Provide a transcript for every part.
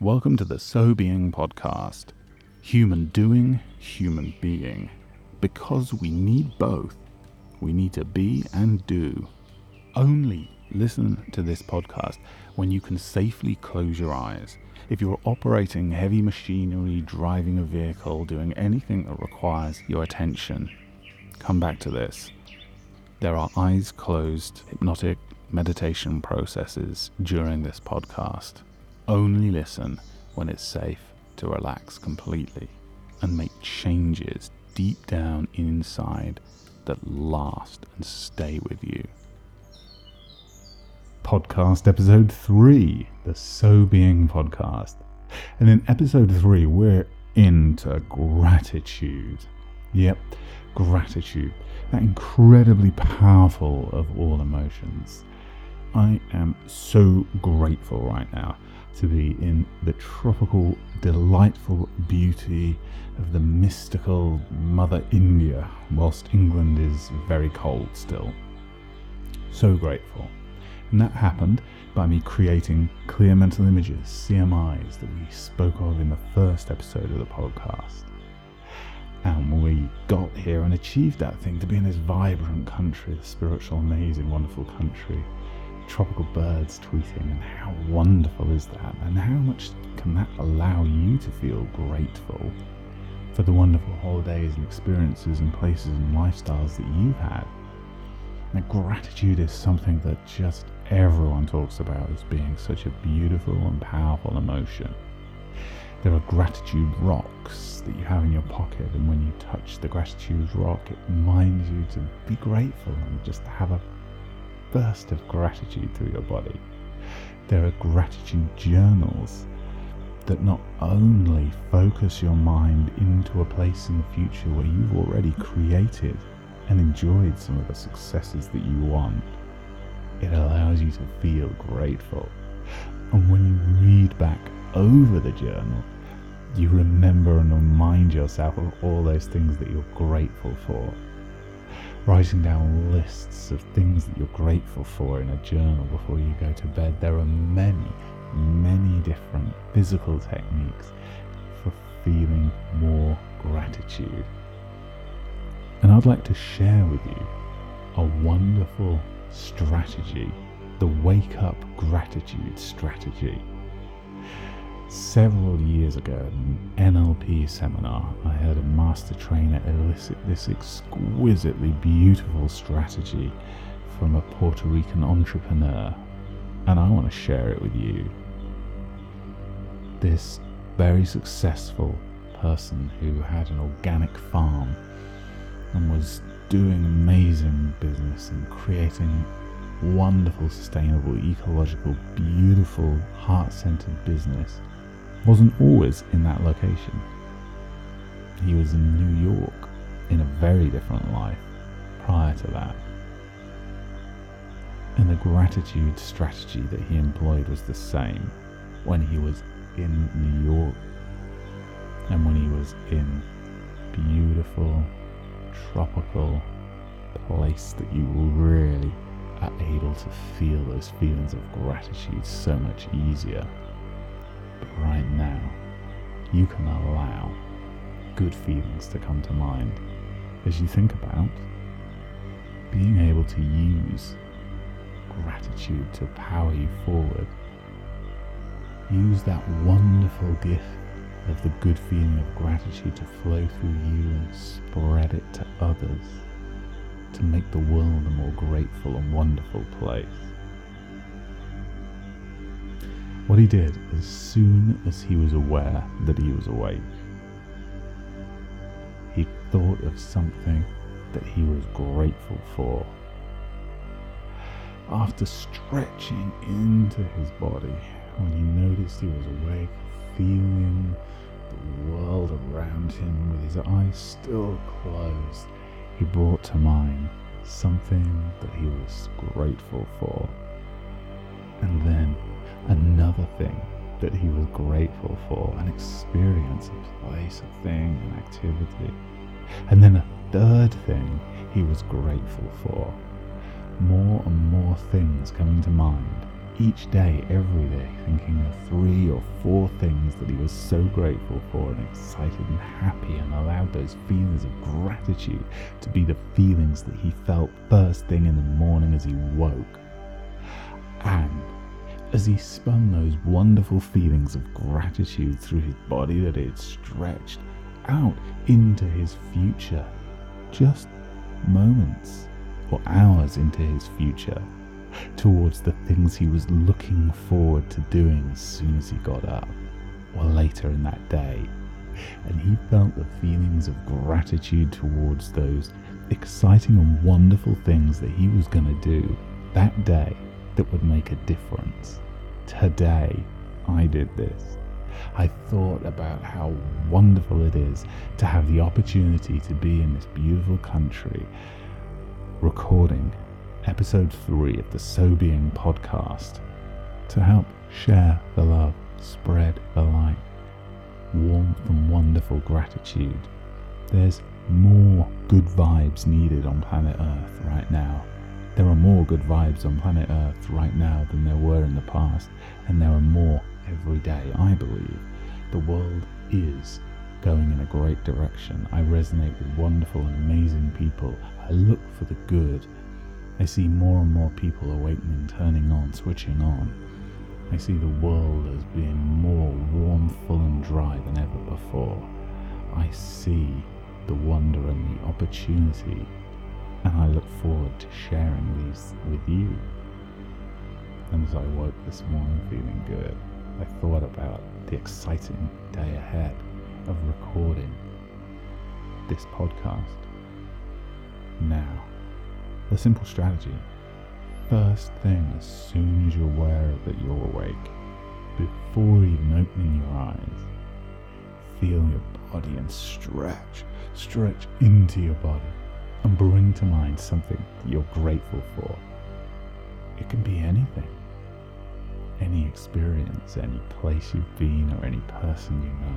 Welcome to the SoBeing podcast. Human doing, human being. Because we need both, we need to be and do. Only listen to this podcast when you can safely close your eyes. If you're operating heavy machinery, driving a vehicle, doing anything that requires your attention, come back to this. There are eyes closed, hypnotic meditation processes during this podcast. Only listen when it's safe to relax completely and make changes deep down inside that last and stay with you. Podcast episode 3, the SoBeing podcast. And in episode 3, we're into gratitude. Yep, gratitude. That incredibly powerful of all emotions. I am so grateful right now to be in the tropical, delightful beauty of the mystical Mother India, whilst England is very cold still. So grateful. And that happened by me creating clear mental images, CMIs, that we spoke of in the first episode of the podcast. And we got here and achieved that thing to be in this vibrant country, this spiritual, amazing, wonderful country tropical birds tweeting, and how wonderful is that? And how much can that allow you to feel grateful for the wonderful holidays and experiences and places and lifestyles that you've had? Now, gratitude is something that just everyone talks about as being such a beautiful and powerful emotion. There are gratitude rocks that you have in your pocket, and when you touch the gratitude rock, it reminds you to be grateful and just have a burst of gratitude through your body. There are gratitude journals that not only focus your mind into a place in the future where you've already created and enjoyed some of the successes that you want, it allows you to feel grateful. And when you read back over the journal, you remember and remind yourself of all those things that you're grateful for writing down lists of things that you're grateful for in a journal before you go to bed. There are many, many different physical techniques for feeling more gratitude. And I'd like to share with you a wonderful strategy, the Wake Up Gratitude Strategy Several years ago at an NLP seminar, I heard a master trainer elicit this exquisitely beautiful strategy from a Puerto Rican entrepreneur, and I want to share it with you. This very successful person who had an organic farm and was doing amazing business and creating wonderful, sustainable, ecological, beautiful, heart centered business wasn't always in that location. He was in New York in a very different life prior to that. And the gratitude strategy that he employed was the same when he was in New York and when he was in beautiful tropical place that you really are able to feel those feelings of gratitude so much easier. You can allow good feelings to come to mind as you think about being able to use gratitude to power you forward. Use that wonderful gift of the good feeling of gratitude to flow through you and spread it to others to make the world a more grateful and wonderful place. What he did as soon as he was aware that he was awake, he thought of something that he was grateful for. After stretching into his body, when he noticed he was awake, feeling the world around him with his eyes still closed, he brought to mind something that he was grateful for. And then another thing that he was grateful for, an experience, a place, a thing, an activity. And then a third thing he was grateful for. More and more things coming to mind, each day, every day, thinking of three or four things that he was so grateful for and excited and happy, and allowed those feelings of gratitude to be the feelings that he felt first thing in the morning as he woke. And as he spun those wonderful feelings of gratitude through his body that it stretched out into his future, just moments or hours into his future towards the things he was looking forward to doing as soon as he got up or later in that day. And he felt the feelings of gratitude towards those exciting and wonderful things that he was going to do that day that would make a difference. Today, I did this. I thought about how wonderful it is to have the opportunity to be in this beautiful country recording episode 3 of the SoBeing podcast to help share the love, spread the light, warmth and wonderful gratitude. There's more good vibes needed on planet Earth right now. There are more good vibes on planet Earth right now than there were in the past, and there are more every day, I believe. The world is going in a great direction. I resonate with wonderful and amazing people. I look for the good I see more and more people awakening, turning on, switching on. I see the world as being more warm, full, and dry than ever before. I see the wonder and the opportunity, and I look forward to sharing these with you. And as I woke this morning feeling good, I thought about the exciting day ahead of recording this podcast. Now, the simple strategy. First thing, as soon as you're aware that you're awake, before even opening your eyes, feel your body and stretch, stretch into your body and bring to mind something that you're grateful for. It can be anything. Any experience, any place you've been, or any person you know.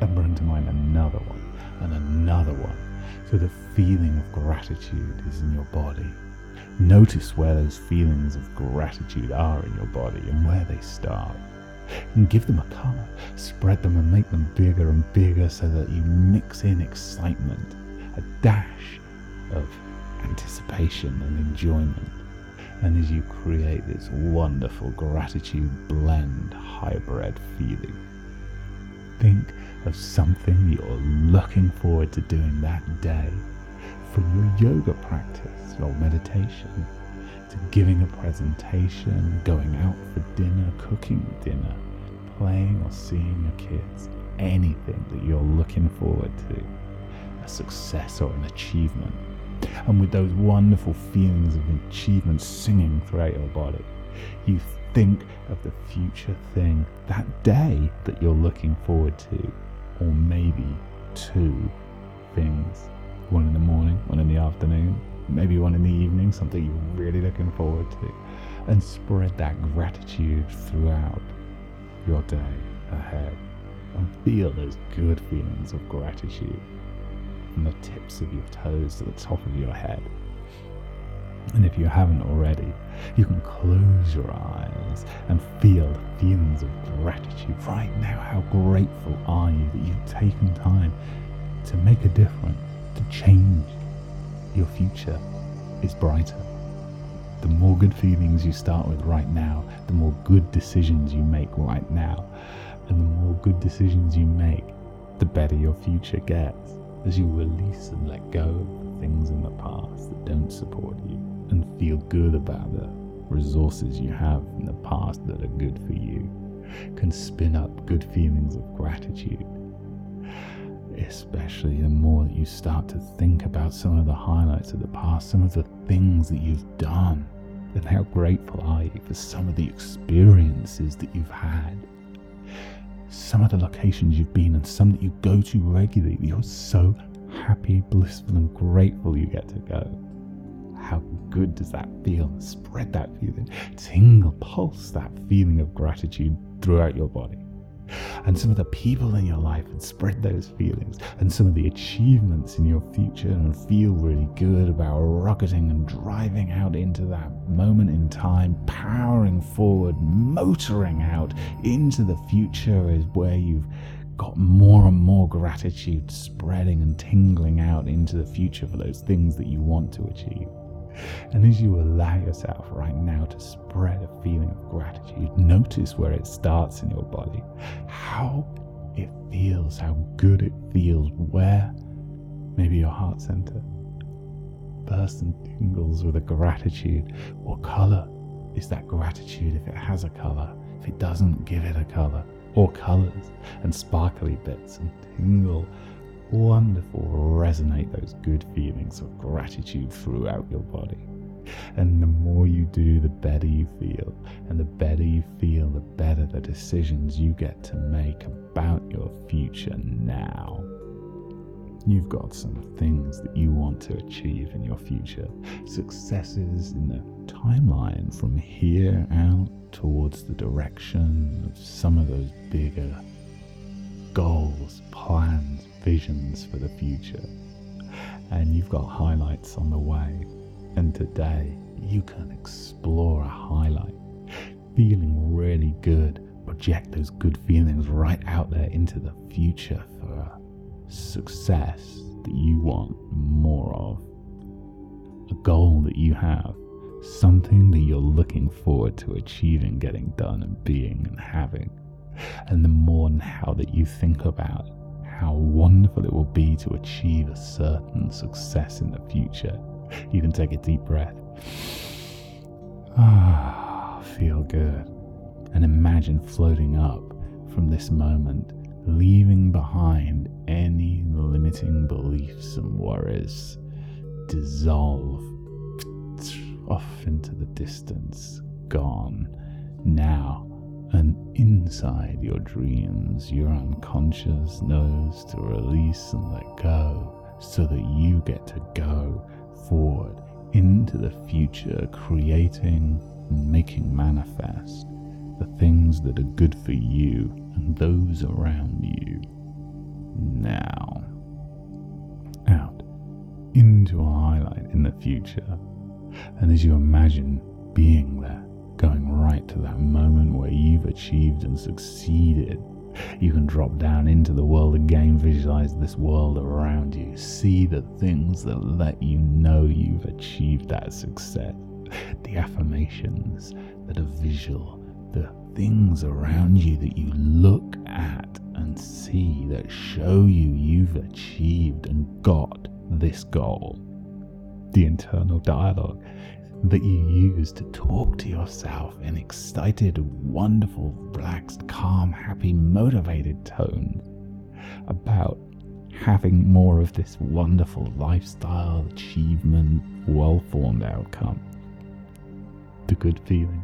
And bring to mind another one, and another one, so the feeling of gratitude is in your body. Notice where those feelings of gratitude are in your body and where they start. And give them a color. Spread them and make them bigger and bigger so that you mix in excitement, a dash of anticipation and enjoyment. And as you create this wonderful gratitude blend hybrid feeling, think of something you're looking forward to doing that day, from your yoga practice or meditation to giving a presentation, going out for dinner, cooking dinner, playing or seeing your kids, anything that you're looking forward to, a success or an achievement. And with those wonderful feelings of achievement singing throughout your body, you think of the future thing, that day that you're looking forward to, or maybe two things. One in the morning, one in the afternoon, maybe one in the evening, something you're really looking forward to, and spread that gratitude throughout your day ahead. And feel those good feelings of gratitude from the tips of your toes to the top of your head. And if you haven't already, you can close your eyes and feel the feelings of gratitude right now. How grateful are you that you've taken time to make a difference, to change? Your future is brighter. The more good feelings you start with right now, the more good decisions you make right now. And the more good decisions you make, the better your future gets as you release and let go of the things in the past that don't support you and feel good about the resources you have in the past that are good for you can spin up good feelings of gratitude. Especially the more that you start to think about some of the highlights of the past, some of the things that you've done, and how grateful are you for some of the experiences that you've had, some of the locations you've been, and some that you go to regularly. You're so happy, blissful, and grateful you get to go. How good does that feel? Spread that feeling, tingle, pulse that feeling of gratitude throughout your body. And some of the people in your life and spread those feelings and some of the achievements in your future and feel really good about rocketing and driving out into that moment in time, powering forward, motoring out into the future is where you've got more and more gratitude spreading and tingling out into the future for those things that you want to achieve. And as you allow yourself right now to spread a feeling of gratitude, notice where it starts in your body, how it feels, how good it feels, where maybe your heart center bursts and tingles with a gratitude. What color is that gratitude if it has a color? If it doesn't, give it a color. Or colors and sparkly bits and tingle wonderful resonate those good feelings of gratitude throughout your body. And the more you do, the better you feel. And the better you feel, the better the decisions you get to make about your future now. You've got some things that you want to achieve in your future, successes in the timeline from here out towards the direction of some of those bigger goals, plans, visions for the future. And you've got highlights on the way. And today you can explore a highlight, feeling really good, project those good feelings right out there into the future for a success that you want more of, a goal that you have, something that you're looking forward to achieving, getting done, and being and having. And the more now that you think about how wonderful it will be to achieve a certain success in the future, you can take a deep breath. Ah, feel good. And imagine floating up from this moment, leaving behind any limiting beliefs and worries. Dissolve off into the distance, gone. Now, and inside your dreams, your unconscious knows to release and let go so that you get to go forward into the future, creating and making manifest the things that are good for you and those around you. Now, out into a highlight in the future, and as you imagine being there, going right to that moment where achieved and succeeded. You can drop down into the world again, visualize this world around you, see the things that let you know you've achieved that success, the affirmations that are visual, the things around you that you look at and see that show you you've achieved and got this goal. The internal dialogue that you use to talk to yourself in excited, wonderful, relaxed, calm, happy, motivated tones about having more of this wonderful lifestyle, achievement, well formed outcome. The good feeling,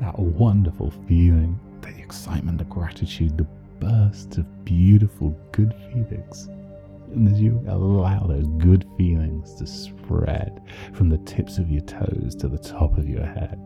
that wonderful feeling, the excitement, the gratitude, the bursts of beautiful, good feelings and as you allow those good feelings to spread from the tips of your toes to the top of your head,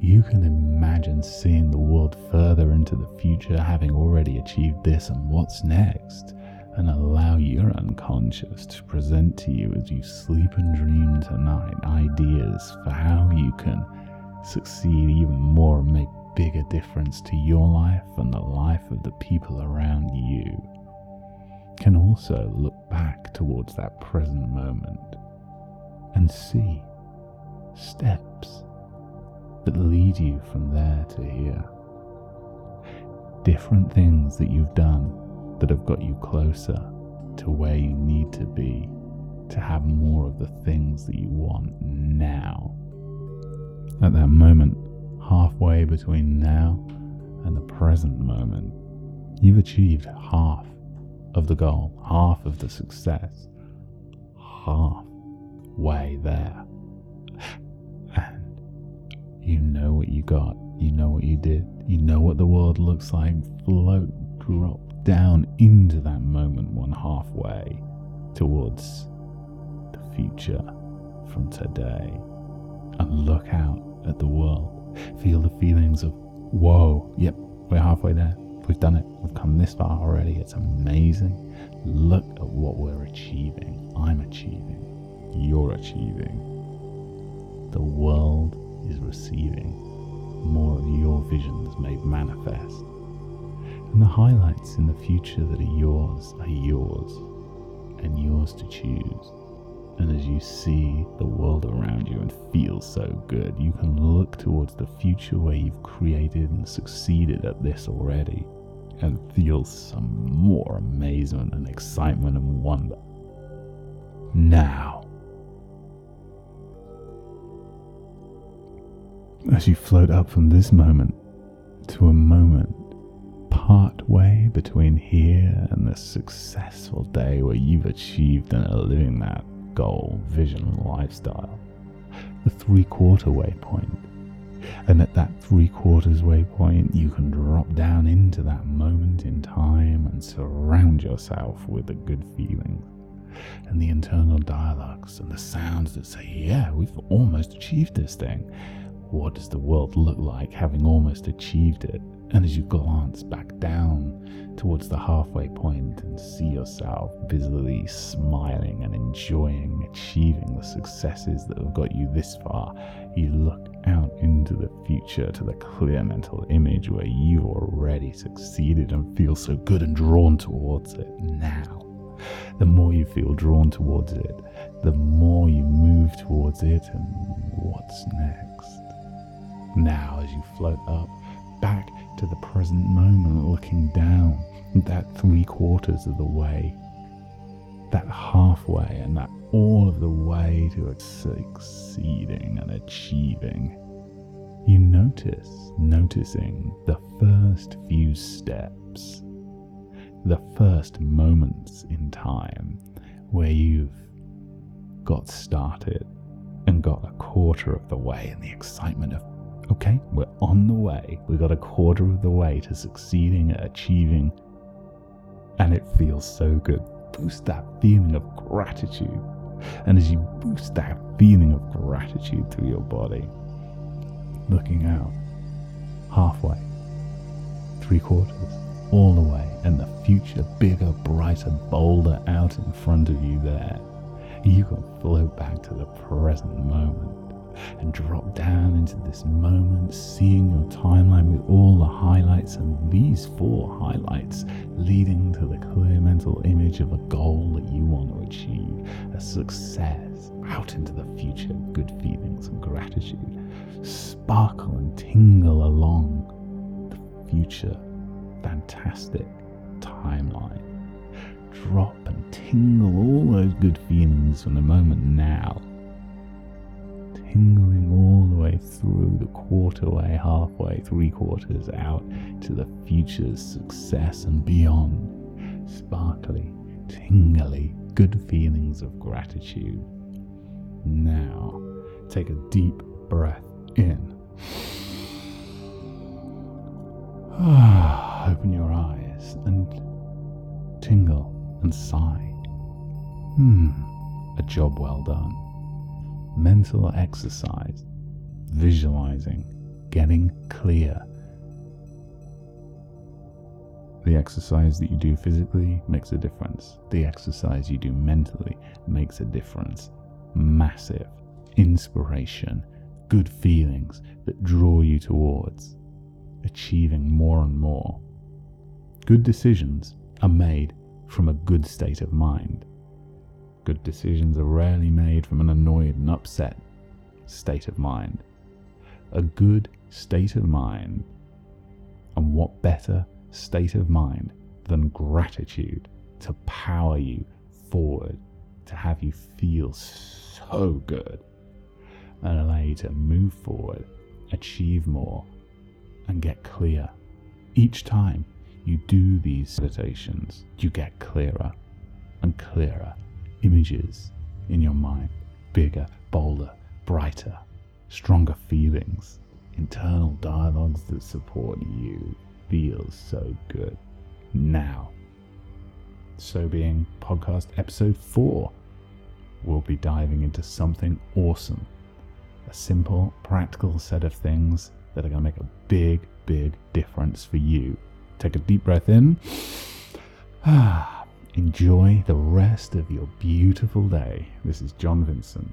you can imagine seeing the world further into the future, having already achieved this and what's next, and allow your unconscious to present to you as you sleep and dream tonight ideas for how you can succeed even more and make bigger difference to your life and the life of the people around you can also look back towards that present moment and see steps that lead you from there to here. Different things that you've done that have got you closer to where you need to be to have more of the things that you want now. At that moment, halfway between now and the present moment, you've achieved half of the goal, half of the success, half way there. And you know what you got, you know what you did, you know what the world looks like. Float, drop down into that moment, one halfway towards the future from today, and look out at the world. Feel the feelings of, whoa, yep, we're halfway there We've done it. We've come this far already. It's amazing. Look at what we're achieving. I'm achieving. You're achieving. The world is receiving more of your visions made manifest. And the highlights in the future that are yours are yours and yours to choose. And as you see the world around you and feel so good, you can look towards the future where you've created and succeeded at this already and feel some more amazement and excitement and wonder. Now, as you float up from this moment to a moment part way between here and the successful day where you've achieved and are living that goal, vision, lifestyle. The three quarter waypoint. And at that three quarters waypoint, you can drop down into that moment in time and surround yourself with the good feelings and the internal dialogues and the sounds that say, Yeah, we've almost achieved this thing. What does the world look like having almost achieved it? And as you glance back down towards the halfway point and see yourself busily smiling and enjoying achieving the successes that have got you this far, you look out into the future to the clear mental image where you've already succeeded and feel so good and drawn towards it now. The more you feel drawn towards it, the more you move towards it and what's next. Now, as you float up, back to the present moment, looking down that three quarters of the way, that halfway, and that all of the way to succeeding and achieving. You notice, noticing the first few steps, the first moments in time where you've got started and got a quarter of the way in the excitement of Okay, we're on the way. We got a quarter of the way to succeeding at achieving, and it feels so good. Boost that feeling of gratitude. And as you boost that feeling of gratitude through your body, looking out halfway, three quarters, all the way, and the future bigger, brighter, bolder out in front of you there, you can float back to the present moment and drop down into this moment, seeing your timeline with all the highlights and these four highlights leading to the clear mental image of a goal that you want to achieve, a success, out into the future, good feelings and gratitude. Sparkle and tingle along the future, fantastic timeline. Drop and tingle all those good feelings from the moment now tingling all the way through the quarter way, halfway, three quarters out to the future's success and beyond. Sparkly, tingly, good feelings of gratitude. Now, take a deep breath in. Open your eyes and tingle and sigh. Hmm, a job well done mental exercise, visualizing, getting clear. The exercise that you do physically makes a difference. The exercise you do mentally makes a difference. Massive inspiration, good feelings that draw you towards achieving more and more. Good decisions are made from a good state of mind. Good decisions are rarely made from an annoyed and upset state of mind. A good state of mind, and what better state of mind than gratitude to power you forward, to have you feel so good, and allow you to move forward, achieve more, and get clear. Each time you do these meditations, you get clearer and clearer images in your mind bigger, bolder, brighter, stronger feelings, internal dialogues that support you feels so good. Now, SoBeing Podcast Episode 4, we'll be diving into something awesome. A simple, practical set of things that are going to make a big, big difference for you take a deep breath in. Ah. Enjoy the rest of your beautiful day. This is John Vincent.